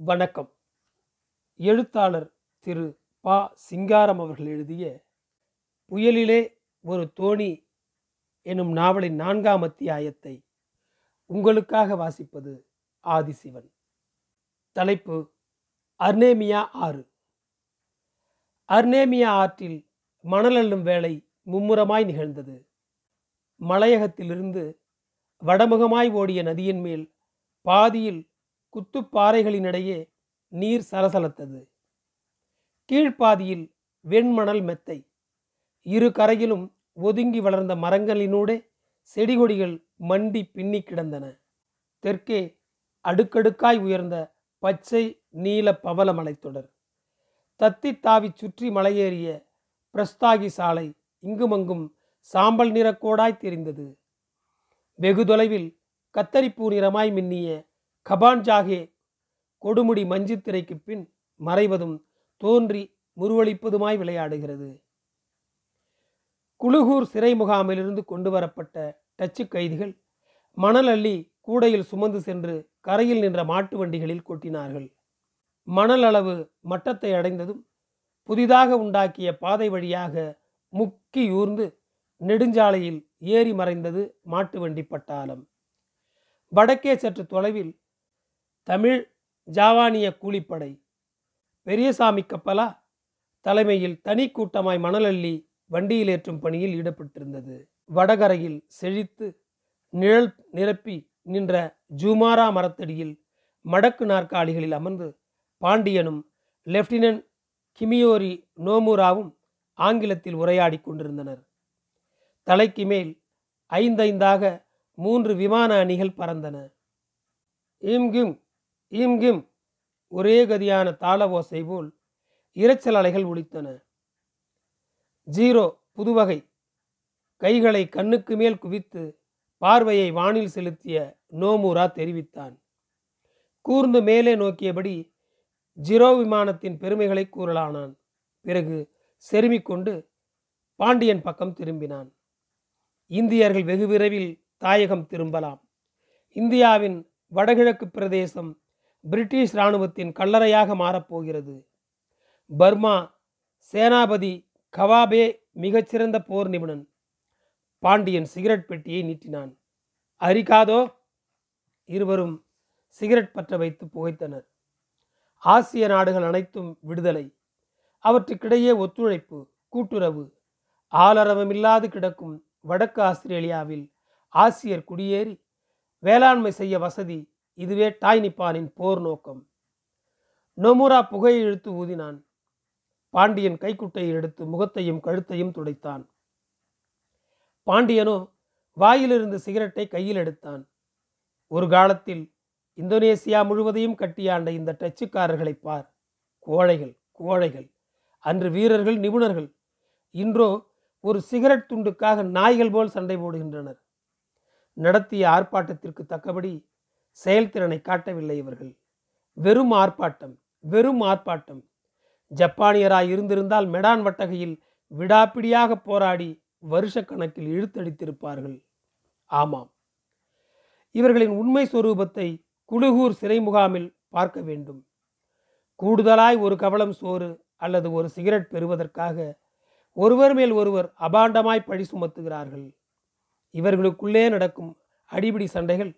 வணக்கம். எழுத்தாளர் திரு. பா. சிங்காரம் அவர்கள் எழுதிய புயலிலே ஒரு தோணி எனும் நாவலின் நான்காம் அத்தியாயத்தை உங்களுக்காக வாசிப்பது ஆதிசிவன். தலைப்பு அர்னேமியா ஆறு. அர்னேமியா ஆற்றில் மணல் அள்ளும் வேலை மும்முரமாய் நிகழ்ந்தது. மலையகத்திலிருந்து வடமுகமாய் ஓடிய நதியின் மேல் பாதியில் குத்துப்பாறைகளினிடையே நீர் சலசலத்தது. கீழ்ப்பாதியில் வெண்மணல் மெத்தை. இரு கரையிலும் ஒதுங்கி வளர்ந்த மரங்களினூடே செடிகொடிகள் மண்டி பின்னி கிடந்தன. தெற்கே அடுக்கடுக்காய் உயர்ந்த பச்சை நீல பவள மலைத்தொடர். தத்தி தாவி சுற்றி மலையேறிய பிரஸ்தாகி சாலை இங்குமங்கும் சாம்பல் நிறக்கோடாய் தெரிந்தது. வெகு தொலைவில் கத்தரிப்பூ நிறமாய் மின்னிய கபான்ஜாகே கொடுமுடி மஞ்சுத்திரைக்கு பின் மறைவதும் தோன்றி முருவளிப்பதுமாய் விளையாடுகிறது. குழுகூர் சிறை முகாமிலிருந்து கொண்டு வரப்பட்ட டச்சு கைதிகள் மணல் அள்ளி கூடையில் சுமந்து சென்று கரையில் நின்ற மாட்டு வண்டிகளில் கொட்டினார்கள். மணல் அளவு மட்டத்தை அடைந்ததும் புதிதாக உண்டாக்கிய பாதை வழியாக முக்கி ஊர்ந்து நெடுஞ்சாலையில் ஏறி மறைந்தது மாட்டு வண்டி பட்டாளம். வடக்கே சற்று தொலைவில் தமிழ் ஜாவானிய கூலிப்படை. பெரியசாமி கப்பலா? தலைமையில் தனி கூட்டமாய் மணலள்ளி வண்டியில் ஏற்றும் பணியில் ஈடுபட்டிருந்தது. வடகரையில் செழித்து நிழல் நிரப்பி நின்ற ஜூமாரா மரத்தடியில் மடக்கு நாற்காலிகளில் அமர்ந்து பாண்டியனும் லெப்டினன்ட் கிமியோரி நோமுராவும் ஆங்கிலத்தில் உரையாடி கொண்டிருந்தனர். தலைக்கு மேல் ஐந்தைந்தாக மூன்று விமான அணிகள் பறந்தன. ஈம்கிம் ஈம்கிம் ஒரே கதியான தாள ஓசை போல் இரைச்சல் அலைகள் ஒலித்தன. ஜீரோ புதுவகை கைகளை கண்ணுக்கு மேல் குவித்து பார்வையை வானில் செலுத்திய நோமூரா தெரிவித்தான். கூர்ந்து மேலே நோக்கியபடி ஜீரோ விமானத்தின் பெருமைகளை கூறலானான். பிறகு செருமிக்கொண்டு பாண்டியன் பக்கம் திரும்பினான். இந்தியர்கள் வெகு விரைவில் தாயகம் திரும்பலாம். இந்தியாவின் வடகிழக்கு பிரதேசம் பிரிட்டிஷ் இராணுவத்தின் கல்லறையாக மாறப்போகிறது. பர்மா சேனாபதி கவாபே மிகச்சிறந்த போர் நிபுணன். பாண்டியன் சிகரெட் பெட்டியை நீட்டினான். அரிகாதோ? இருவரும் சிகரெட் பற்ற வைத்து புகைத்தனர். ஆசிய நாடுகள் அனைத்தும் விடுதலை. அவற்றுக்கிடையே ஒத்துழைப்பு கூட்டுறவு ஆளரவமில்லாது கிடக்கும் வடக்கு ஆஸ்திரேலியாவில் ஆசியர் குடியேறி வேளாண்மை செய்ய வசதி இதுவே டாய் நிப்பானின் போர் நோக்கம். நொமுரா புகையை இழுத்து ஊதினான். பாண்டியன் கைக்குட்டையை எடுத்து முகத்தையும் கழுத்தையும் துடைத்தான். பாண்டியனோ வாயிலிருந்து சிகரெட்டை கையில் எடுத்தான். ஒரு காலத்தில் இந்தோனேசியா முழுவதையும் கட்டியாண்ட இந்த டச்சுக்காரர்களை பார். கோழைகள் கோழைகள். அன்று வீரர்கள் நிபுணர்கள். இன்றோ ஒரு சிகரெட் துண்டுக்காக நாய்கள் போல் சண்டை போடுகின்றனர். நடத்திய ஆர்ப்பாட்டத்திற்கு தக்கபடி செயல்திறனை காட்டவில்லை இவர்கள். வெறும் ஆர்ப்பாட்டம் வெறும் ஆர்ப்பாட்டம். ஜப்பானியராய் இருந்திருந்தால் மெடான் வட்டகையில் விடாப்பிடியாக போராடி வருஷக்கணக்கில் இழுத்தடித்திருப்பார்கள். ஆமாம். இவர்களின் உண்மை சொரூபத்தை குழுகூர் சிறை முகாமில் பார்க்க வேண்டும். கூடுதலாய் ஒரு கவளம் சோறு அல்லது ஒரு சிகரெட் பெறுவதற்காக ஒருவர் மேல் ஒருவர் அபாண்டமாய் பழி சுமத்துகிறார்கள். இவர்களுக்குள்ளே நடக்கும் அடிபிடி சண்டைகள்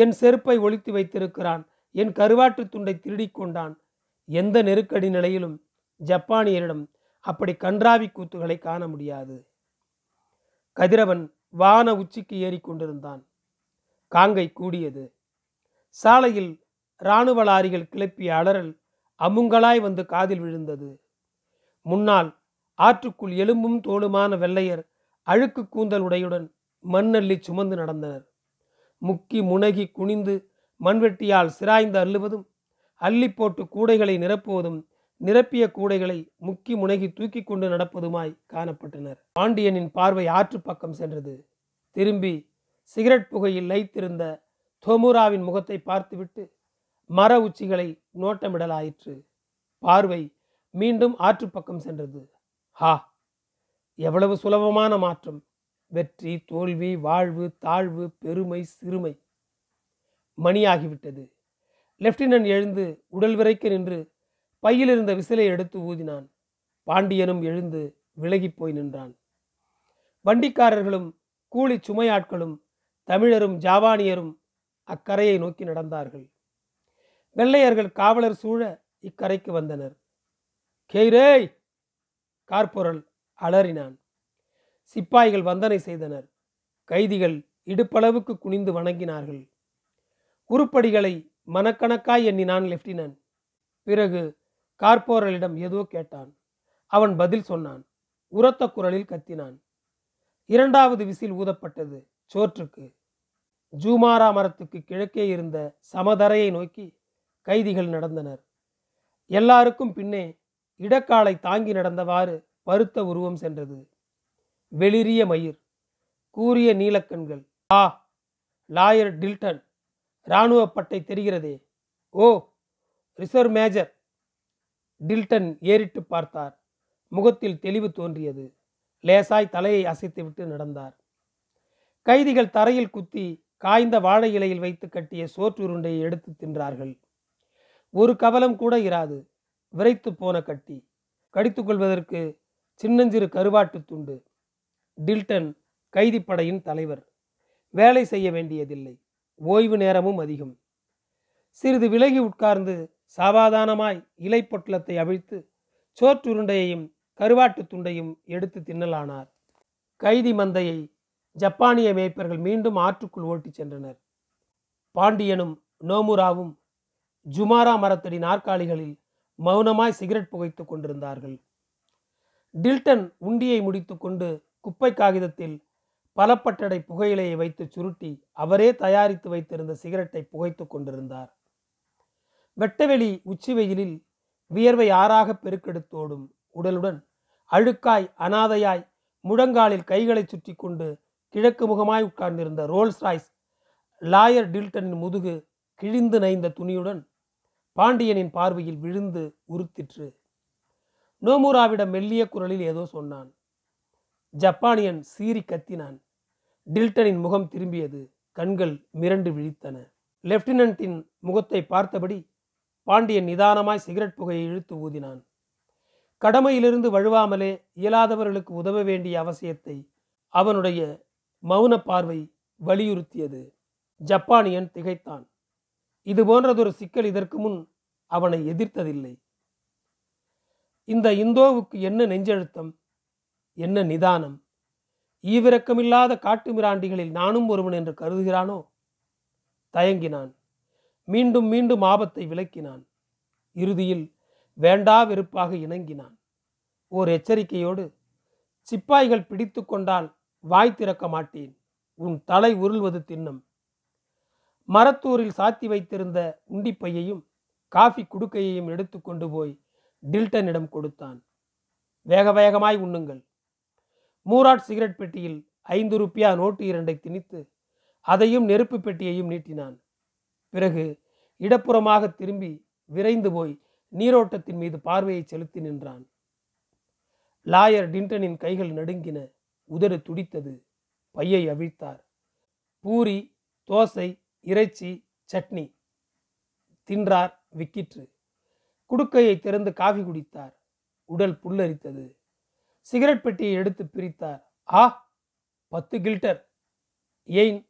என் செருப்பை ஒழித்து வைத்திருக்கிறான். என் கருவாட்டு துண்டை திருடி கொண்டான். எந்த நெருக்கடி நிலையிலும் ஜப்பானியரிடம் அப்படி கன்றாவி கூத்துகளை காண முடியாது. கதிரவன் வான உச்சிக்கு ஏறிக்கொண்டிருந்தான் காங்கை கூடியது. சாலையில் இராணுவ லாரிகள் கிளப்பிய அலறல் அமுங்களாய் வந்து காதில் விழுந்தது. முன்னால் ஆற்றுக்குள் எலும்பும் தோளுமான வெள்ளையர் அழுக்கு கூந்தல் உடையுடன் மண்ணள்ளி சுமந்து நடந்தனர். முக்கி முனகி குனிந்து மண்வெட்டியால் சிராய்ந்து அள்ளுவதும் அள்ளி போட்டு கூடைகளை நிரப்புவதும் நிரப்பிய கூடைகளை முக்கி முனகி தூக்கி கொண்டு நடப்பதுமாய் காணப்பட்டனர். பாண்டியனின் பார்வை ஆற்று பக்கம் சென்றது. திரும்பி சிகரெட் புகையில் லைத்திருந்த தோமுராவின் முகத்தை பார்த்துவிட்டு மர உச்சிகளை நோட்டமிடலாயிற்று. பார்வை மீண்டும் ஆற்று பக்கம் சென்றது. ஹா! எவ்வளவு சுலபமான மாற்றம்! வெற்றி தோல்வி வாழ்வு தாழ்வு பெருமை சிறுமை மணியாகிவிட்டது. லெப்டினன்ட் எழுந்து உடல் விரைக்க நின்று பையில் இருந்த விசிலை எடுத்து ஊதினான். பாண்டியனும் எழுந்து விலகிப் போய் நின்றான். வண்டிக்காரர்களும் கூலி சுமையாட்களும் தமிழரும் ஜாவானியரும் அக்கரையை நோக்கி நடந்தார்கள். வெள்ளையர்கள் காவலர் சூழ இக்கரைக்கு வந்தனர். கேரேய் கார்பொரல் அலறினான். சிப்பாய்கள் வந்தனை செய்தனர். கைதிகள் இடுப்பளவுக்கு குனிந்து வணங்கினார்கள். உருப்படிகளை மனக்கணக்காய் எண்ணினான் லெப்டினன்ட் பிறகு கார்போரலிடம் ஏதோ கேட்டான். அவன் பதில் சொன்னான். உரத்த குரலில் கத்தினான். இரண்டாவது விசில் ஊதப்பட்டது. சோற்றுக்கு. ஜூமாரா மரத்துக்கு கிழக்கே இருந்த சமதரையை நோக்கி கைதிகள் நடந்தனர். எல்லாருக்கும் பின்னே இடக்காலை தாங்கி நடந்தவாறு பருத்த உருவம் சென்றது. வெளிரிய மயிர் கூரிய நீலக்கண்கள். ஆ லாயர் டில்டன் இராணுவ பட்டை தெரிகிறதே. ஓ ரிசர்வ் மேஜர். டில்டன் ஏறிட்டு பார்த்தார். முகத்தில் தெளிவு தோன்றியது. லேசாய் தலையை அசைத்துவிட்டு நடந்தார். கைதிகள் தரையில் குத்தி காய்ந்த வாழை இலையில் வைத்து கட்டிய சோற்றுருண்டையை எடுத்து தின்றார்கள். ஒரு கவலம் கூட இராது. விரைத்து போன கட்டி. கடித்துக்கொள்வதற்கு சின்னஞ்சிறு கருவாட்டு துண்டு. டில்டன் கைதிப்படையின் தலைவர். வேலை செய்ய வேண்டியதில்லை. ஓய்வு நேரமும் அதிகம். சிறிது விலகி உட்கார்ந்து சாவாதானமாய் இலை பொட்டலத்தை அவிழ்த்து சோற்றுருண்டையையும் கருவாட்டு துண்டையும் எடுத்து தின்னலானார். கைதி மந்தையை ஜப்பானிய மேய்ப்பர்கள் மீண்டும் ஆற்றுக்குள் ஓட்டிச் சென்றனர். பாண்டியனும் நோமுராவும் ஜுமாரா மரத்தடி நாற்காலிகளில் மௌனமாய் சிகரெட் புகைத்துக் கொண்டிருந்தார்கள். டில்டன் உண்டியை முடித்துக்கொண்டு குப்பை காகிதத்தில் பலப்பட்டடை புகையிலையை வைத்து சுருட்டி அவரே தயாரித்து வைத்திருந்த சிகரெட்டை புகைத்துக் கொண்டிருந்தார். வெட்டவெளி உச்சி வெயிலில் வியர்வை ஆறாக பெருக்கெடுத்தோடும் உடலுடன் அழுக்காய் அனாதையாய் முழங்காலில் கைகளை சுற்றி கொண்டு கிழக்கு முகமாய் உட்கார்ந்திருந்த ரோல்ஸ் ராய்ஸ் லாயர் டில்டனின் முதுகு கிழிந்து நைந்த துணியுடன் பாண்டியனின் பார்வையில் விழுந்து உறுத்திற்று. நோமுராவிடம் மெல்லிய குரலில் ஏதோ சொன்னான். ஜப்பானியன் சீறி கத்தினான். டில்டனின் முகம் திரும்பியது. கண்கள் மிரண்டு விழித்தன. லெப்டினன்ட்டின் முகத்தை பார்த்தபடி பாண்டியன் நிதானமாய் சிகரெட் புகையை இழுத்து ஊதினான். கடமையிலிருந்து வழுவாமலே இயலாதவர்களுக்கு உதவ வேண்டிய அவசியத்தை அவனுடைய மௌன பார்வை வலியுறுத்தியது. ஜப்பானியன் திகைத்தான். இது போன்றதொரு சிக்கல் இதற்கு முன் அவனை எதிர்த்ததில்லை. இந்த இந்தோவுக்கு என்ன நெஞ்செழுத்தம்? என்ன நிதானம்? ஈவிரக்கமில்லாத காட்டு மிராண்டிகளில் நானும் ஒருவன் என்று கருதுகிறானோ? தயங்கினான். மீண்டும் மீண்டும் ஆபத்தை விளக்கினான். இறுதியில் வேண்டா வெறுப்பாக இணங்கினான். ஓர் எச்சரிக்கையோடு சிப்பாய்கள் பிடித்து கொண்டால் வாய் திறக்க மாட்டேன். உன் தலை உருள்வது தின்னம். மரத்தூரில் சாத்தி வைத்திருந்த உண்டிப்பையையும் காஃபி குடுக்கையையும் எடுத்து கொண்டு போய் டில்டனிடம் கொடுத்தான். வேக வேகமாய் உண்ணுங்கள். மூராட் சிகரெட் பெட்டியில் ஐந்து ருப்பியா நோட்டு இரண்டை திணித்து அதையும் நெருப்பு பெட்டியையும் நீட்டினான். பிறகு இடப்புறமாக திரும்பி விரைந்து போய் நீரோட்டத்தின் மீது பார்வையை செலுத்தி நின்றான். லாயர் டின்டனின் கைகள் நடுங்கின உதடு துடித்தது பையை அவிழ்த்தார். பூரி தோசை இறைச்சி சட்னி தின்றார் விக்கிற்று. குடுக்கையை திறந்து காஃபி குடித்தார். உடல் புல்லரித்தது. சிகரெட் பெட்டியை எடுத்து பிரித்தார். ஆ பத்து கில்டர். எயின்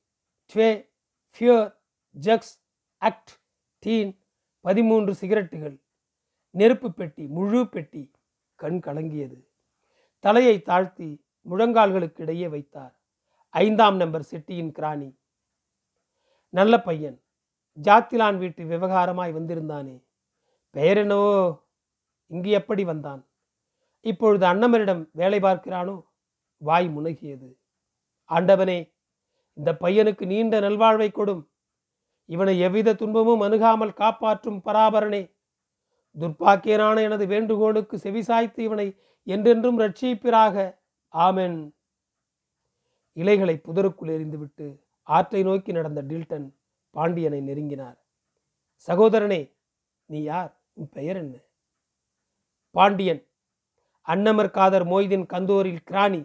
ட்வே ஃபியர் ஜக்ஸ் அக்ட் டீன் பதிமூன்று சிகரெட்டுகள். நெருப்பு பெட்டி முழு பெட்டி கண் கலங்கியது. தலையை தாழ்த்தி முழங்கால்களுக்கு இடையே வைத்தார். ஐந்தாம் நம்பர் செட்டியின் கிராணி. நல்ல பையன். ஜாத்திலான் வீட்டு விவகாரமாய் வந்திருந்தானே. பெயர் என்னவோ? இங்கு எப்படி வந்தான்? இப்பொழுது அன்னமரிடம் வேலை பார்க்கிறானோ? வாய் முனகியது. ஆண்டவனே இந்த பையனுக்கு நீண்ட நல்வாழ்வை கொடும். இவனை எவ்வித துன்பமும் அணுகாமல் காப்பாற்றும் பராபரனே. துர்ப்பாக்கியனான எனது வேண்டுகோளுக்கு செவிசாய்த்து இவனை என்றென்றும் ரட்சிப்பிறாக. ஆமென். இலைகளை புதருக்குள் எறிந்துவிட்டு ஆற்றை நோக்கி நடந்த டில்டன் பாண்டியனை நெருங்கினார். சகோதரனே நீ யார்? உன் பெயர் என்ன? பாண்டியன் அன்னமர் காதர் மொய்தீன் கந்தோரில் கிராணி.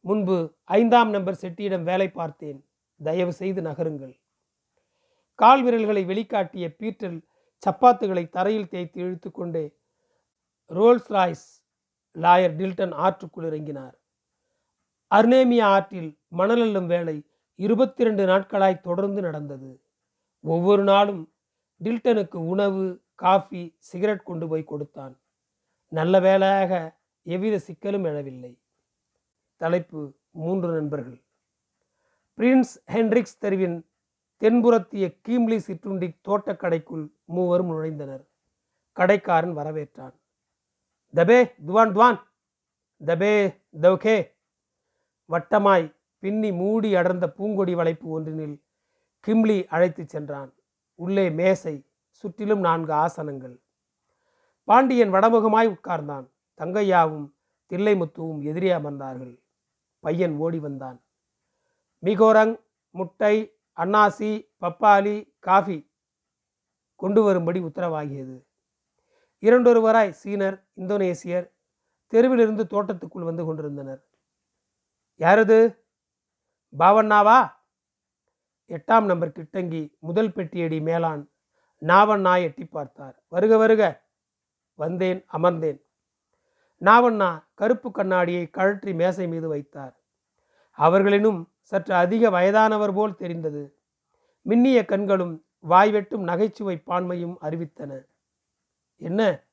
முன்பு ஐந்தாம் நம்பர் செட்டியிடம் வேலை பார்த்தேன். தயவு செய்து நகருங்கள். கால் விரல்களை வெளிக்காட்டிய பீட்டர் சப்பாத்துகளை தரையில் தேய்த்து இழுத்துக்கொண்டே ரோல்ஸ் ராய்ஸ் லாயர் டில்டன் ஆற்றுக்குள் இறங்கினார். அர்னேமியா ஆற்றில் மணலல்லும் வேலை இருபத்தி ரெண்டு நாட்களாய் தொடர்ந்து நடந்தது. ஒவ்வொரு நாளும் டில்டனுக்கு உணவு காஃபி சிகரெட் கொண்டு போய் கொடுத்தான். நல்ல வேலையாக எவ்வித சிக்கலும் எழவில்லை தலைப்பு மூன்று நண்பர்கள். பிரின்ஸ் ஹென்ரிக்ஸ் தெருவின் தென்புறத்திய கீம்லி சிற்றுண்டி தோட்டக்கடைக்குள் மூவரும் நுழைந்தனர். கடைக்காரன் வரவேற்றான். தபே துவான் துவான்! தபே தவ்கே வட்டமாய் பின்னி மூடி அடர்ந்த பூங்கொடி வளைப்பு ஒன்றினில் கிம்லி அழைத்துச் சென்றான். உள்ளே மேசை சுற்றிலும் நான்கு ஆசனங்கள். பாண்டியன் வடமுகமாய் உட்கார்ந்தான். தங்கையாவும் தில்லைமுத்துவும் எதிரே அமர்ந்தார்கள். பையன் ஓடி வந்தான். மிகோரங் முட்டை அன்னாசி பப்பாளி காஃபி கொண்டு வரும்படி உத்தரவாகியது. இரண்டொருவராய் சீனர் இந்தோனேசியர் தெருவிலிருந்து தோட்டத்துக்குள் வந்து கொண்டிருந்தனர். யாரது? பாவண்ணாவா? எட்டாம் நம்பர் கிட்டங்கி முதல் பெட்டியடி மேலான் நாவண்ணா எட்டி பார்த்தார். வருக வருக! வந்தேன் அமர்ந்தேன். நாவண்ணா கருப்பு கண்ணாடியை கழற்றி மேசை மீது வைத்தார். அவர்களினும் சற்று அதிக வயதானவர் போல் தெரிந்தது. மின்னிய கண்களும் வாய்வெட்டும் நகைச்சுவை பான்மையும் அறிவித்தன. என்ன?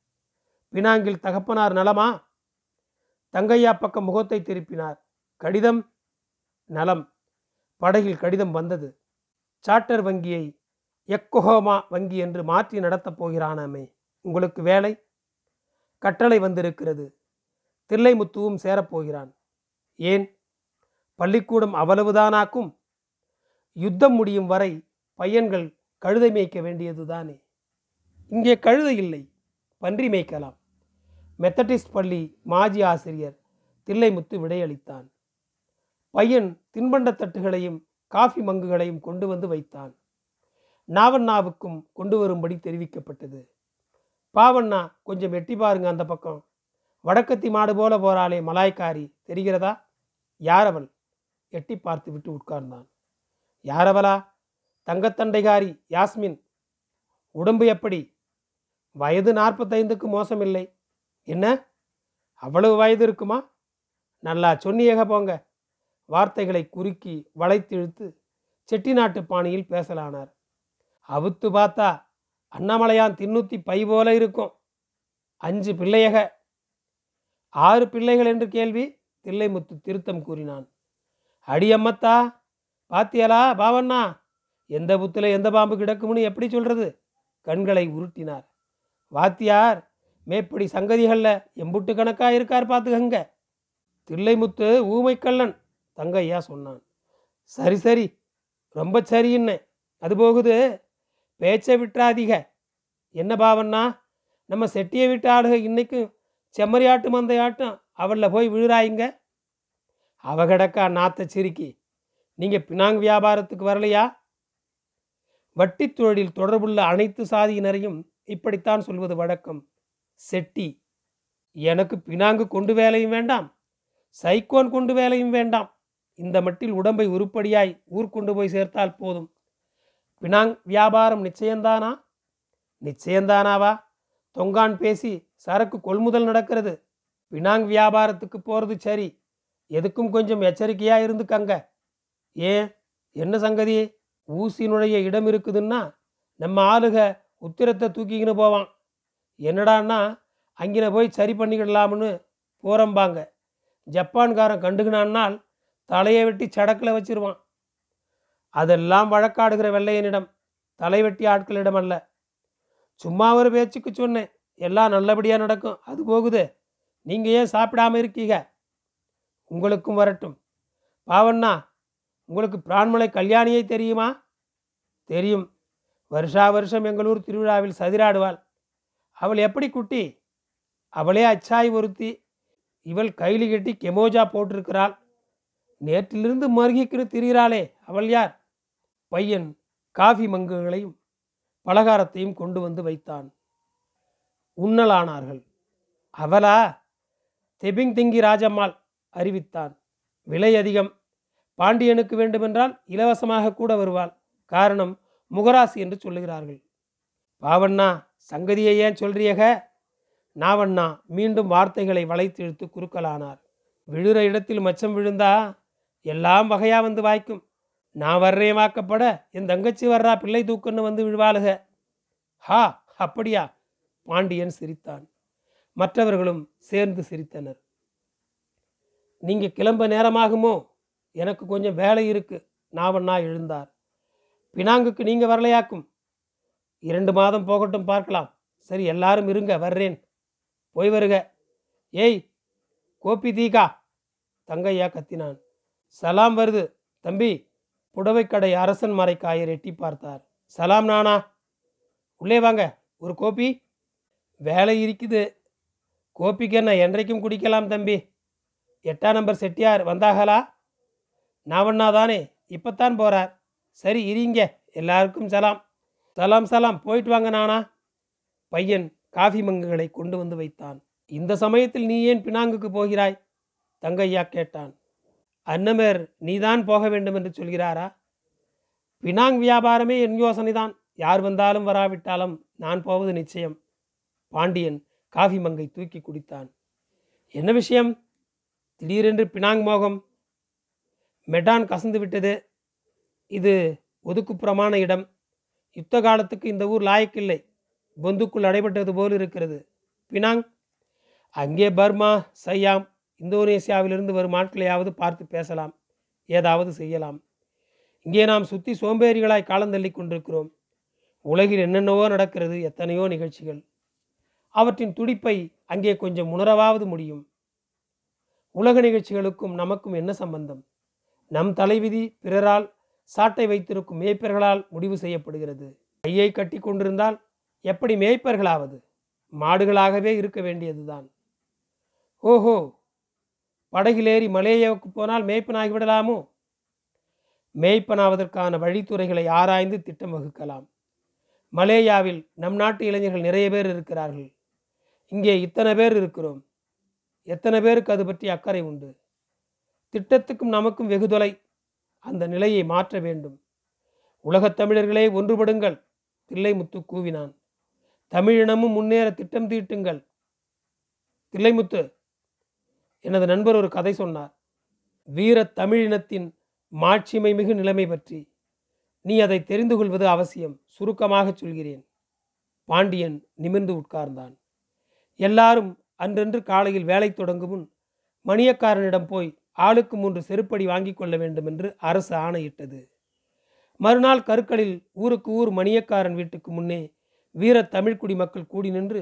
பினாங்கில் தகப்பனார் நலமா? தங்கையா பக்கம் முகத்தை திருப்பினார். கடிதம்? நலம். படகில் கடிதம் வந்தது. சார்ட்டர் வங்கியை எக்கொஹோமா வங்கி என்று மாற்றி நடத்தப் போகிறானாமே. உங்களுக்கு வேலை? கட்டளை வந்திருக்கிறது. தில்லைமுத்துவும் சேரப்போகிறான். ஏன்? பள்ளிக்கூடம் அவ்வளவுதானாக்கும்? யுத்தம் முடியும் வரை பையன்கள் கழுதை மேய்க்க வேண்டியதுதானே? இங்கே கழுதை இல்லை பன்றி மேய்க்கலாம். மெத்தடிஸ்ட் பள்ளி மாஜி ஆசிரியர் தில்லைமுத்து விடையளித்தான். பையன் தின்பண்ட தட்டுகளையும் காஃபி மங்குகளையும் கொண்டு வந்து வைத்தான். நாவண்ணாவுக்கும் கொண்டு வரும்படி தெரிவிக்கப்பட்டது. பாவண்ணா கொஞ்சம் எட்டி பாருங்க அந்த பக்கம். வடக்கத்தி மாடு போல போறாளே மலாய்க்காரி தெரிகிறதா? யாரவள்? எட்டி பார்த்து விட்டு உட்கார்ந்தான். யாரவளா? தங்கத்தண்டைகாரி யாஸ்மின். உடம்பு எப்படி? வயது நாற்பத்தைந்துக்கு மோசமில்லை. என்ன? அவ்வளவு வயது இருக்குமா? நல்லா சொன்னியக போங்க. வார்த்தைகளை குறுக்கி வளைத்திழுத்து செட்டிநாட்டு பாணியில் பேசலானார். அவுத்து பார்த்தா அண்ணாமலையான் தின்னுத்தி பை போல இருக்கும். அஞ்சு பிள்ளையக. ஆறு பிள்ளைகள் என்று கேள்வி தில்லைமுத்து திருத்தம் கூறினான். அடியம்மத்தா பாத்தியலா பாவண்ணா எந்த புத்தில் எந்த பாம்பு கிடக்கும்னு எப்படி சொல்றது? கண்களை உருட்டினார். வாத்தியார் மேப்படி சங்கதிகளில் எம்புட்டு கணக்கா இருக்கார் பார்த்துக்கங்க தில்லைமுத்து ஊமைக்கல்லன் தங்கையா சொன்னான். சரி சரி ரொம்ப சரின்னு. அது போகுது. பேச்சை விட்டுறாதீக. என்ன பாவண்ணா நம்ம செட்டியை விட்டு ஆளுக ஆட்டு மந்தை மந்தையாட்டம் அவளில் போய் விழுறாயிங்க. அவ கிடக்கா நாத்த சிரிக்கி. நீங்கள் பினாங் வியாபாரத்துக்கு வரலையா? வட்டி தொழிலில் தொடர்புள்ள அனைத்து சாதியினரையும் இப்படித்தான் சொல்வது வழக்கம். செட்டி எனக்கு பினாங்கு கொண்டு வேலையும் வேண்டாம். சைக்கோன் கொண்டு வேலையும் வேண்டாம். இந்த மட்டில் உடம்பை உருப்படியாய் ஊர் கொண்டு போய் சேர்த்தால் போதும். பினாங் வியாபாரம் நிச்சயந்தானா நிச்சயந்தானாவா தொங்கான் பேசி சரக்கு கொள்முதல் நடக்கிறது. பினாங் வியாபாரத்துக்கு போகிறது சரி. எதுக்கும் கொஞ்சம் எச்சரிக்கையாக இருந்துக்கங்க. ஏன்? என்ன சங்கதி? ஊசி நுழைய இடம் இருக்குதுன்னா நம்ம ஆளுக உத்திரத்தை தூக்கிக்கின்னு போவான். என்னடான்னா அங்கின போய் சரி பண்ணிக்கிடலாம்னு போகிறம்பாங்க ஜப்பான்காரன் கண்டுக்கினான்னால் தலையை வெட்டி சடக்கில் வச்சிருவான். அதெல்லாம் வழக்காடுகிற வெள்ளையனிடம் தலைவெட்டி ஆட்களிடம் அல்ல. சும்மா ஒரு பேச்சுக்கு சொன்னேன் எல்லாம் நல்லபடியாக நடக்கும் அது போகுது. நீங்கள் ஏன் சாப்பிடாம இருக்கீங்க? உங்களுக்கும் வரட்டும். பாவண்ணா உங்களுக்கு பிரான்மலை கல்யாணியை தெரியுமா? தெரியும். வருஷா வருஷம் எங்களூர் திருவிழாவில் சதிராடுவாள். அவள் எப்படி குட்டி? அவளே அச்சாய் ஒருத்தி. இவள் கைலி கட்டி கெமோஜா போட்டிருக்கிறாள். நேற்றிலிருந்து மருகிக்கின்னு திரிகிறாளே அவள் யார்? பையன் காஃபி மங்குகளையும் பலகாரத்தையும் கொண்டு வந்து வைத்தான். உண்ணலானார்கள். அவளா? தெபிங் திங்கி ராஜம்மாள் அறிவித்தான். விலை அதிகம். பாண்டியனுக்கு வேண்டுமென்றால் இலவசமாக கூட வருவாள். காரணம் முகராசி என்று சொல்லுகிறார்கள். பாவண்ணா சங்கதியை ஏன் சொல்றியக? நாவண்ணா மீண்டும் வார்த்தைகளை வளைத்திழுத்து குறுக்கலானார். விழுற இடத்தில் மச்சம் விழுந்தா எல்லாம் வகையா வந்து வாய்க்கும். நான் வர்றேன் வாக்கப்பட என் தங்கச்சி வர்றா பிள்ளை தூக்குன்னு வந்து விழுவாளுக. ஹா அப்படியா? பாண்டியன் சிரித்தான். மற்றவர்களும் சேர்ந்து சிரித்தனர். நீங்கள் கிளம்ப நேரமாகுமோ? எனக்கு கொஞ்சம் வேலை இருக்கு. நாவண்ணா எழுந்தார். பினாங்குக்கு நீங்கள் வரலையாக்கும்? இரண்டு மாதம் போகட்டும் பார்க்கலாம். சரி எல்லாரும் இருங்க வர்றேன். போய் வருக. ஏய் கோபி தீகா. தங்கையா கத்தினான். சலாம் வருது. தம்பி புடவைக்கடை அரசன் மறைக்காயர் எட்டி பார்த்தார். சலாம் நானா? உள்ளே வாங்க ஒரு கோப்பி வேலை இருக்குது. கோப்பிக்கு என்ன என்றைக்கும் குடிக்கலாம் தம்பி. எட்டாம் நம்பர் செட்டியார் வந்தாகலா நாவண்ணா தானே. இப்போத்தான் போகிறார் சரி இருங்க எல்லாருக்கும் சலாம். சலாம் சலாம் போயிட்டு வாங்க நானா. பையன் காஃபி மங்குகளை கொண்டு வந்து வைத்தான். இந்த சமயத்தில் நீ ஏன் பினாங்குக்கு போகிறாய்? தங்கையா கேட்டான். அன்னமேர் நீதான் போக வேண்டும் என்று சொல்கிறாரா? பினாங் வியாபாரமே என் யோசனைதான். யார் வந்தாலும் வராவிட்டாலும் நான் போவது நிச்சயம். பாண்டியன் காஃபி மங்கை தூக்கி குடித்தான். என்ன விஷயம்? திடீரென்று பினாங் மோகம்? மெடான் கசந்து விட்டது. இது ஒதுக்குப்புறமான இடம். யுத்த காலத்துக்கு இந்த ஊர் லாயக்கில்லை. பொந்துக்குள் அடைபட்டது போல் இருக்கிறது. பினாங்? அங்கே பர்மா சையாம் இந்தோனேசியாவிலிருந்து வரும் ஆட்களையாவது பார்த்து பேசலாம் ஏதாவது செய்யலாம். இங்கே நாம் சுற்றி சோம்பேறிகளாய் காலந்தள்ளி கொண்டிருக்கிறோம். உலகில் என்னென்னவோ நடக்கிறது எத்தனையோ நிகழ்ச்சிகள். அவற்றின் துடிப்பை அங்கே கொஞ்சம் உணரவாவது முடியும். உலக நிகழ்ச்சிகளுக்கும் நமக்கும் என்ன சம்பந்தம்? நம் தலைவிதி பிறரால் சாட்டை வைத்திருக்கும் மேய்ப்பர்களால் முடிவு செய்யப்படுகிறது. கையை கட்டி கொண்டிருந்தால் எப்படி மேய்ப்பர்களாவது? மாடுகளாகவே இருக்க வேண்டியதுதான். ஓஹோ! படகிலேறி மலேயாவுக்கு போனால் மேய்ப்பனாகி விடலாமோ? மேய்ப்பனாவதற்கான வழித்துறைகளை ஆராய்ந்து திட்டம் வகுக்கலாம். மலேயாவில் நம் நாட்டு இளைஞர்கள் நிறைய பேர் இருக்கிறார்கள். இங்கே இத்தனை பேர் இருக்கிறோம். எத்தனை பேருக்கு அது பற்றி அக்கறை உண்டு? திட்டத்துக்கும் நமக்கும் வெகு தொலை. அந்த நிலையை மாற்ற வேண்டும். உலகத் தமிழர்களே ஒன்றுபடுங்கள். தில்லைமுத்து கூவினான். தமிழினமும் முன்னேற திட்டம் தீட்டுங்கள். தில்லைமுத்து எனது நண்பர் ஒரு கதை சொன்னார். வீர தமிழினத்தின் மாட்சிமை மிகு நிலைமை பற்றி. நீ அதை தெரிந்து கொள்வது அவசியம் சுருக்கமாக சொல்கிறேன். பாண்டியன் நிமிர்ந்து உட்கார்ந்தான். எல்லாரும் அன்றன்று காலையில் வேலை தொடங்கும் முன் மணியக்காரனிடம் போய் ஆளுக்கு மூன்று செருப்படி வாங்கி கொள்ள வேண்டும் என்று அரசு ஆணையிட்டது. மறுநாள் கருக்களில் ஊருக்கு ஊர் மணியக்காரன் வீட்டுக்கு முன்னே வீர தமிழ் குடிமக்கள் கூடி நின்று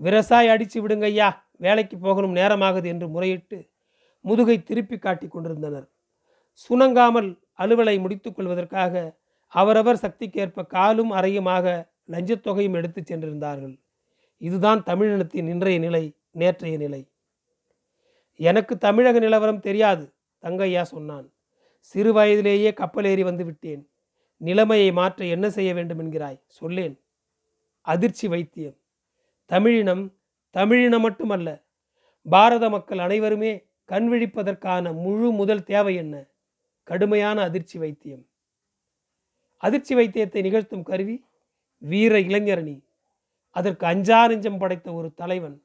விரசாய் அடிச்சு விடுங்க ஐயா வேலைக்கு போகணும் நேரமாகுது என்று முறையிட்டு முதுகை திருப்பி காட்டி கொண்டிருந்தனர். சுணங்காமல் அலுவலை முடித்துக் கொள்வதற்காக அவரவர் சக்திக்கேற்ப காலும் அறையுமாக லஞ்சத்தொகையும் எடுத்து சென்றிருந்தார்கள். இதுதான் தமிழினத்தின் இன்றைய நிலை நேற்றைய நிலை. எனக்கு தமிழக நிலவரம் தெரியாது தங்கையா சொன்னான். சிறு வயதிலேயே கப்பலேறி வந்து விட்டேன். நிலைமையை மாற்ற என்ன செய்ய வேண்டும் என்கிறாய்? சொல்லேன். அதிர்ச்சி வைத்தியம். தமிழினம் தமிழினம் மட்டுமல்ல பாரத மக்கள் அனைவருமே கண்விழிப்பதற்கான முழு முதல் தேவை என்ன? கடுமையான அதிர்ச்சி வைத்தியம். அதிர்ச்சி வைத்தியத்தை நிகழ்த்தும் கருவி வீர இளைஞரணி. அதற்கு அஞ்சாரஞ்சம் படைத்த ஒரு தலைவன்.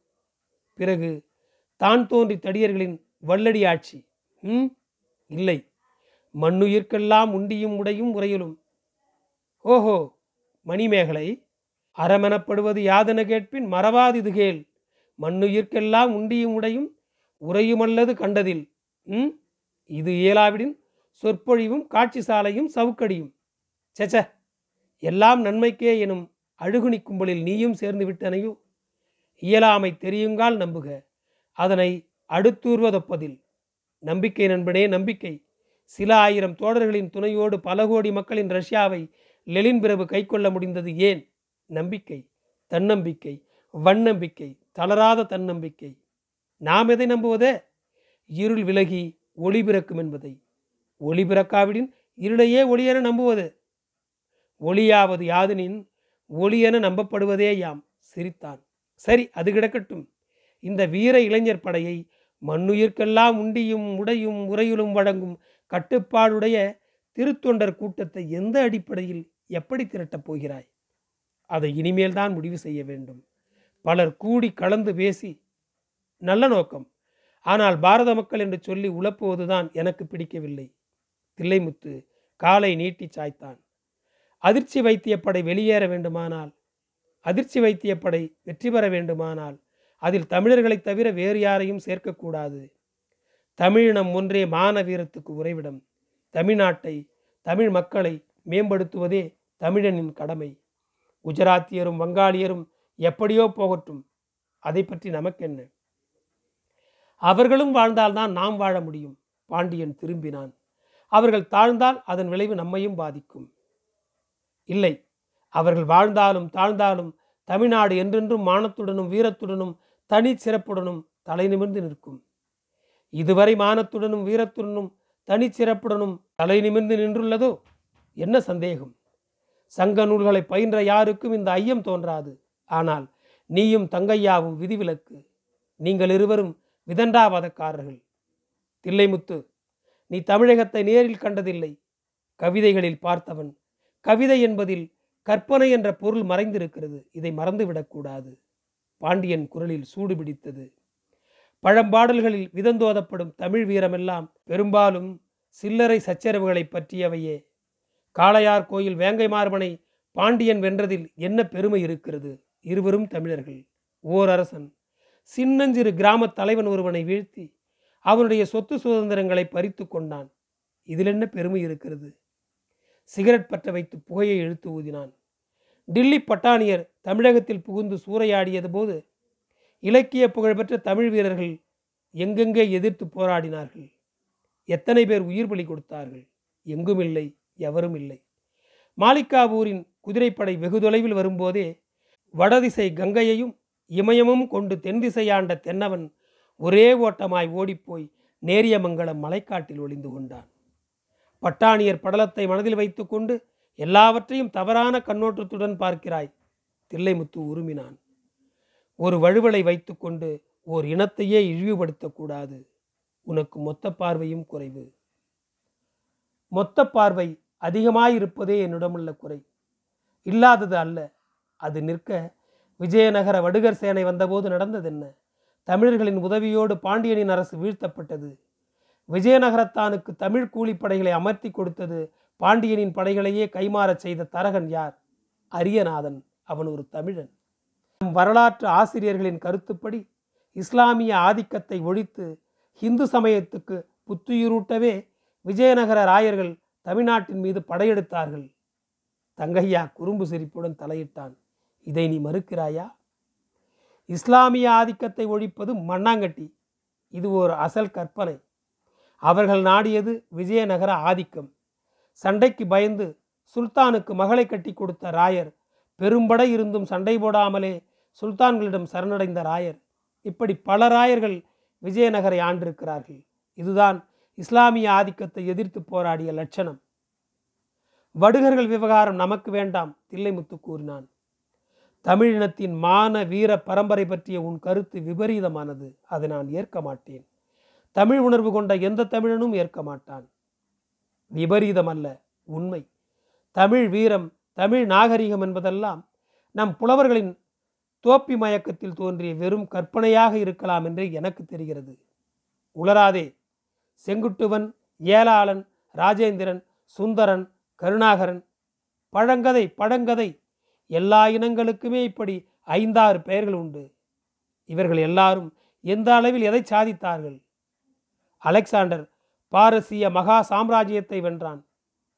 பிறகு தான் தோன்றி தடியர்களின் வல்லடி ஆட்சி. ம்? இல்லை. மண்ணுயிர்க்கெல்லாம் உண்டியும் உடையும் உரையிலும் ஓஹோ! மணிமேகலை அறமெனப்படுவது யாதென கேட்பின் மறவாதிது கேள். மண்ணுயிர்க்கெல்லாம் உண்டியும் உடையும் உரையுமல்லது கண்டதில். ம்? இது இயலாவிடின் சொற்பொழிவும் காட்சி சாலையும் சவுக்கடியும். செச்ச எல்லாம் நன்மைக்கே எனும் அழுகுனி கும்பலில் நீயும் சேர்ந்து விட்டனையோ? இயலாமை தெரியுங்கால் நம்புக. அதனை அடுத்தூர்வதொப்பதில். நம்பிக்கை நண்பனே நம்பிக்கை. சில ஆயிரம் தோழர்களின் துணையோடு பல கோடி மக்களின் ரஷ்யாவை லெலின் பிரபு கைக்கொள்ள முடிந்தது ஏன்? நம்பிக்கை தன்னம்பிக்கை வன்னம்பிக்கை தளராத தன்னம்பிக்கை. நாம் எதை நம்புவதே? இருள் விலகி ஒளி பிறக்கும் என்பதை. ஒளி பிறக்காவிடின் இருளையே ஒளியென நம்புவது. ஒளியாவது யாதனின் ஒளியென நம்பப்படுவதே யாம் சிரித்தான். சரி அது கிடக்கட்டும். இந்த வீர இளைஞர் படையை மண்ணுயிர்க்கெல்லாம் உண்டியும் உடையும் உரையுலும் வழங்கும் கட்டுப்பாடுடைய திருத்தொண்டர் கூட்டத்தை எந்த அடிப்படையில் எப்படி திரட்டப் போகிறாய்? அதை இனிமேல் தான் முடிவு செய்ய வேண்டும். பலர் கூடி கலந்து பேசி நல்ல நோக்கம். ஆனால் பாரத மக்கள் என்று சொல்லி உழப்புவதுதான் எனக்கு பிடிக்கவில்லை. தில்லைமுத்து காலை நீட்டி சாய்த்தான். அதிர்ச்சி வைத்தியப்படை வெளியேற வேண்டுமானால் அதிர்ச்சி வைத்தியப்படை வெற்றி பெற வேண்டுமானால் அதில் தமிழர்களைத் தவிர வேறு யாரையும் சேர்க்கக்கூடாது. தமிழினம் ஒன்றே மான வீரத்துக்கு உறைவிடம். தமிழ்நாட்டை தமிழ் மக்களை மேம்படுத்துவதே தமிழனின் கடமை. குஜராத்தியரும் வங்காளியரும் எப்படியோ போகட்டும். அதை பற்றி நமக்கென்ன? அவர்களும் வாழ்ந்தால்தான் நாம் வாழ முடியும் பாண்டியன் திரும்பினான். அவர்கள் தாழ்ந்தால் அதன் விளைவு நம்மையும் பாதிக்கும். இல்லை அவர்கள் வாழ்ந்தாலும் தாழ்ந்தாலும் தமிழ்நாடு என்றென்றும் மானத்துடனும் வீரத்துடனும் தனி சிறப்புடனும் தலை நிமிர்ந்து நிற்கும். இதுவரை மானத்துடனும் வீரத்துடனும் தனி சிறப்புடனும் தலை நிமிர்ந்து நின்றுள்ளதோ? என்ன சந்தேகம்? சங்க நூல்களை பயின்ற யாருக்கும் இந்த ஐயம் தோன்றாது. ஆனால் நீயும் தங்கையாவும் விதிவிலக்கு. நீங்கள் இருவரும் விதண்டாவாதக்காரர்கள் தில்லைமுத்து நீ தமிழகத்தை நேரில் கண்டதில்லை. கவிதைகளில் பார்த்தவன். கவிதை என்பதில் கற்பனை என்ற பொருள் மறைந்திருக்கிறது. இதை மறந்துவிடக்கூடாது. பாண்டியன் குரலில் சூடு பிடித்தது. பழம்பாடல்களில் விதந்தோதப்படும் தமிழ் வீரமெல்லாம் பெரும்பாலும் சில்லறை சச்சரவுகளை பற்றியவையே. காளையார் கோயில் வேங்கை மார்பனை பாண்டியன் வென்றதில் என்ன பெருமை இருக்கிறது? இருவரும் தமிழர்கள். ஓர் அரசன் சின்னஞ்சிறு கிராம தலைவன் ஒருவனை வீழ்த்தி அவனுடைய சொத்து சுதந்திரங்களை பறித்து கொண்டான். இதில் என்ன பெருமை இருக்கிறது? சிகரெட் பற்ற வைத்து புகையை இழுத்து ஊதினான். டில்லி பட்டாணியர் தமிழகத்தில் புகுந்து சூறையாடியது போது இலக்கிய புகழ்பெற்ற தமிழ் வீரர்கள் எங்கெங்கே எதிர்த்து போராடினார்கள்? எத்தனை பேர் உயிர் பலி கொடுத்தார்கள்? எங்குமில்லை. எவரும் இல்லை. மாலிகாபூரின் குதிரைப்படை வெகு தொலைவில் வரும்போதே வடதிசை கங்கையையும் இமயமும் கொண்டு தென் திசையாண்ட தென்னவன் ஒரே ஓட்டமாய் ஓடிப்போய் நேரியமங்கலம் மலைக்காட்டில் ஒளிந்து கொண்டான். பட்டாணியர் படலத்தை மனதில் வைத்துக்கொண்டு எல்லாவற்றையும் தவறான கண்ணோட்டத்துடன் பார்க்கிறாய் தில்லைமுத்து உருமினான். ஒரு வழுவலை வைத்துக்கொண்டு ஓர் இனத்தையே இழிவுபடுத்தக்கூடாது உனக்கு மொத்த பார்வையும் குறைவு. மொத்த பார்வை அதிகமாயிருப்பதே என்னிடமுள்ள குறை. இல்லாதது அல்ல அது நிற்க விஜயநகர வடுகர் சேனை வந்தபோது நடந்ததென்ன? தமிழர்களின் உதவியோடு பாண்டியனின் அரசு வீழ்த்தப்பட்டது. விஜயநகரத்தானுக்கு தமிழ் கூலிப்படைகளை அமர்த்தி கொடுத்தது பாண்டியனின் படைகளையே கைமாறச் செய்த தரகன் யார்? அரியநாதன். அவன் ஒரு தமிழன். நம் வரலாற்று ஆசிரியர்களின் கருத்துப்படி இஸ்லாமிய ஆதிக்கத்தை ஒழித்து இந்து சமயத்துக்கு புத்துயிரூட்டவே விஜயநகர ராயர்கள் தமிழ்நாட்டின் மீது படையெடுத்தார்கள். தங்கையா குறும்பு சிரிப்புடன் தலையிட்டான். இதை நீ மறுக்கிறாயா? இஸ்லாமிய ஆதிக்கத்தை ஒழிப்பது மண்ணாங்கட்டி. இது ஒரு அசல் கற்பனை. அவர்கள் நாடியது விஜயநகர ஆதிக்கம். சண்டைக்கு பயந்து சுல்தானுக்கு மகளை கட்டி கொடுத்த ராயர் பெரும்படை இருந்தும் சண்டை போடாமலே சுல்தான்களிடம் சரணடைந்த ராயர். இப்படி பல ராயர்கள் விஜயநகரை ஆண்டிருக்கிறார்கள். இதுதான் இஸ்லாமிய ஆதிக்கத்தை எதிர்த்து போராடிய லட்சணம். வடுகர்கள் விவகாரம் நமக்கு வேண்டாம் தில்லைமுத்து கூறினான். தமிழினத்தின் மான வீர பரம்பரை பற்றிய உன் கருத்து விபரீதமானது அதை நான் ஏற்க மாட்டேன். தமிழ் உணர்வு கொண்ட எந்த தமிழனும் ஏற்க மாட்டான். விபரீதம் அல்ல உண்மை. தமிழ் வீரம் தமிழ் நாகரிகம் என்பதெல்லாம் நம் புலவர்களின் தோப்பி மயக்கத்தில் தோன்றிய வெறும் கற்பனையாக இருக்கலாம் என்று எனக்கு தெரிகிறது. உளராதே செங்குட்டுவன் ஏலாளன் ராஜேந்திரன் சுந்தரன் கருணாகரன். பழங்கதை பழங்கதை. எல்லா இனங்களுக்குமே இப்படி ஐந்தாறு பெயர்கள் உண்டு. இவர்கள் எல்லாரும் எந்த அளவில் எதை சாதித்தார்கள்? அலெக்சாண்டர் பாரசீக மகா சாம்ராஜ்யத்தை வென்றான்.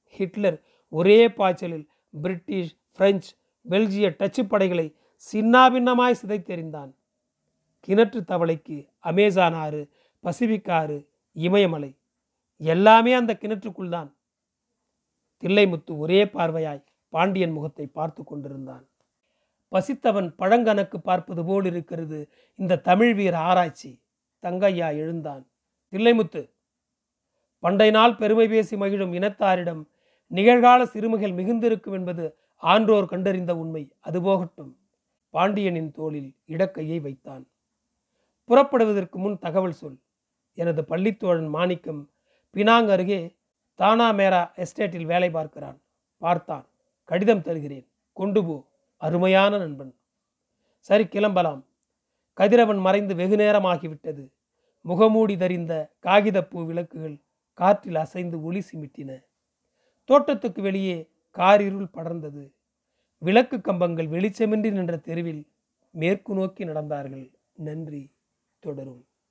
ஹிட்லர் ஒரே பாய்ச்சலில் பிரிட்டிஷ் பிரெஞ்சு பெல்ஜிய டச்சு படைகளை சின்னாபின்னமாய் சிதைத்தெறிந்தான். கிணற்று தவளைக்கு அமேசான் ஆறு பசிபிக் ஆறு இமயமலை. எல்லாமே அந்த கிணற்றுக்குள் தான். தில்லைமுத்து ஒரே பார்வையாய் பாண்டியன் முகத்தை பார்த்து கொண்டிருந்தான். பசித்தவன் பழங்கணக்கு பார்ப்பது போல் இருக்கிறது இந்த தமிழ் வீர ஆராய்ச்சி. தங்கையா எழுந்தான். தில்லைமுத்து பண்டை நாள் பெருமை பேசி மகிழும் இனத்தாரிடம் நிகழ்கால சிறுமிகள் மிகுந்திருக்கும் என்பது ஆன்றோர் கண்டறிந்த உண்மை அது போகட்டும். பாண்டியனின் தோளில் இடக்கையை வைத்தான். புறப்படுவதற்கு முன் தகவல் சொல். எனது பள்ளித்தோழன் மாணிக்கம் பினாங் அருகே தானா மேரா எஸ்டேட்டில் வேலை பார்க்கிறான். பார்த்தான். கடிதம் தருகிறேன். கொண்டு போ. அருமையான நண்பன். சரி கிளம்பலாம். கதிரவன் மறைந்து வெகு நேரமாகிவிட்டது. முகமூடி தரிந்த காகிதப்பூ விளக்குகள் காற்றில் அசைந்து ஒளி சிமிட்டின. தோட்டத்துக்கு வெளியே காரிருள் படர்ந்தது. விளக்கு கம்பங்கள் வெளிச்சமின்றி நின்ற தெருவில் மேற்கு நோக்கி நடந்தார்கள். நன்றி. தொடரும்.